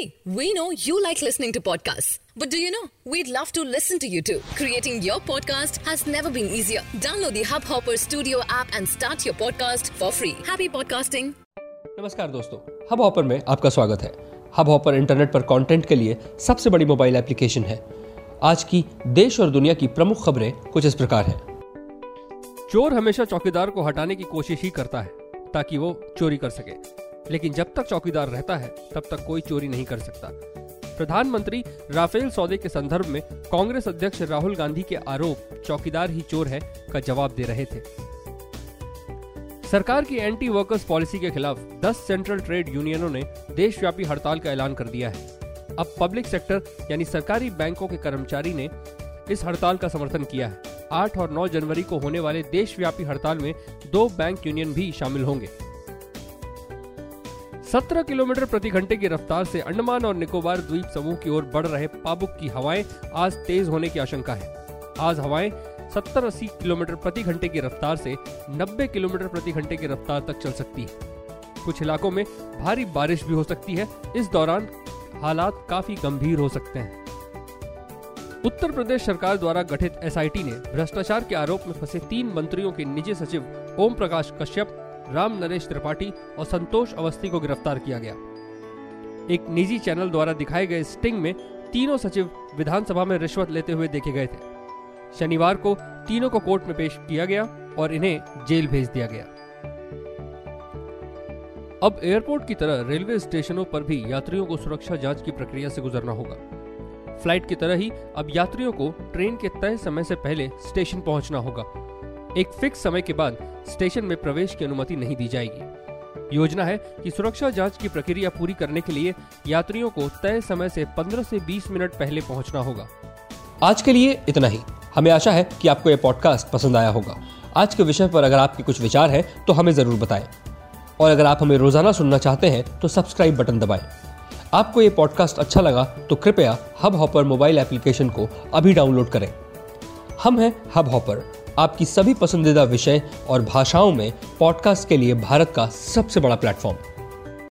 See, we know you like listening to podcasts. But do you know? We'd love to listen to you too. Creating your podcast has never been easier. Download the Hubhopper Studio app and start your podcast for free. Happy podcasting. नमस्कार दोस्तों hub hopper में आपका स्वागत है hub hopper internet पर content के लिए सबसे बड़ी मोबाइल एप्लीकेशन है आज की देश और दुनिया की प्रमुख खबरें कुछ इस प्रकार हैं चोर हमेशा चौकीदार को हटाने की कोशिश ही करता है ताकि वो चोरी कर सके लेकिन जब तक चौकीदार रहता है, तब तक कोई चोरी नहीं कर सकता। प्रधानमंत्री राफेल सौदे के संदर्भ में कांग्रेस अध्यक्ष राहुल गांधी के आरोप, चौकीदार ही चोर है, का जवाब दे रहे थे। सरकार की एंटी वर्कर्स पॉलिसी के खिलाफ 10 सेंट्रल ट्रेड यूनियनों ने देशव्यापी हड़ताल का ऐलान कर दिया है। अब पब्लिक सेक्टर, यानी सरकारी बैंकों के कर्मचारी ने इस हड़ताल का समर्थन किया है। 8 और 9 जनवरी को होने वाले देशव्यापी हड़ताल में दो बैंक यूनियन भी शामिल होंगे। 17 किलोमीटर प्रति घंटे की रफ्तार से अंडमान और निकोबार द्वीप समूह की ओर बढ़ रहे पाबुक की हवाएँ आज तेज होने की आशंका है। आज हवाएँ 70-80 किलोमीटर प्रति घंटे की रफ्तार से 90 किलोमीटर प्रति घंटे की रफ्तार तक चल सकती है। कुछ इलाकों में भारी बारिश भी हो सकती है। इस दौरान हालात काफ़ी गंभीर हो सकते हैं। उत्तर प्रदेश सरकार द्वारा गठित एसआईटी ने भ्रष्टाचार के आरोप में फंसे तीन मंत्रियों के निजी सचिव ओम प्रकाश कश्यप राम नरेश त्रिपाठी और संतोष अवस्थी को गिरफ़्तार किया गया। एक निजी चैनल द्वारा दिखाए गए स्टिंग में तीनों सचिव विधानसभा में रिश्वत लेते हुए देखे गए थे। शनिवार को तीनों को कोर्ट में पेश किया गया और इन्हें जेल भेज दिया गया। अब एयरपोर्ट की तरह रेलवे स्टेशनों पर भी यात्रियों को सुरक्षा जाँच की प्रक्रिया से गुजरना होगा। फ़्लाइट की तरह ही अब यात्रियों को ट्रेन के तय समय से पहले स्टेशन पहुँचना होगा। एक फिक्स समय के बाद स्टेशन में प्रवेश की अनुमति नहीं दी जाएगी। योजना है कि सुरक्षा जाँच की प्रक्रिया पूरी करने के लिए यात्रियों को तय समय से 15 से 20 मिनट पहले पहुँचना होगा। आज के लिए इतना ही। हमें आशा है कि आपको ये पॉडकास्ट पसंद आया होगा। आज के विषय पर अगर आपके कुछ विचार हैं तो हमें ज़रूर बताएँ। और अगर आप हमें रोज़ाना सुनना चाहते हैं तो सब्सक्राइब बटन दबाएँ। आपको ये पॉडकास्ट अच्छा लगा तो कृपया हब हॉपर मोबाइल एप्लीकेशन को अभी डाउनलोड करें। हम हैं हब हॉपर आपकी सभी पसंदीदा विषय और भाषाओं में पॉडकास्ट के लिए भारत का सबसे बड़ा प्लेटफॉर्म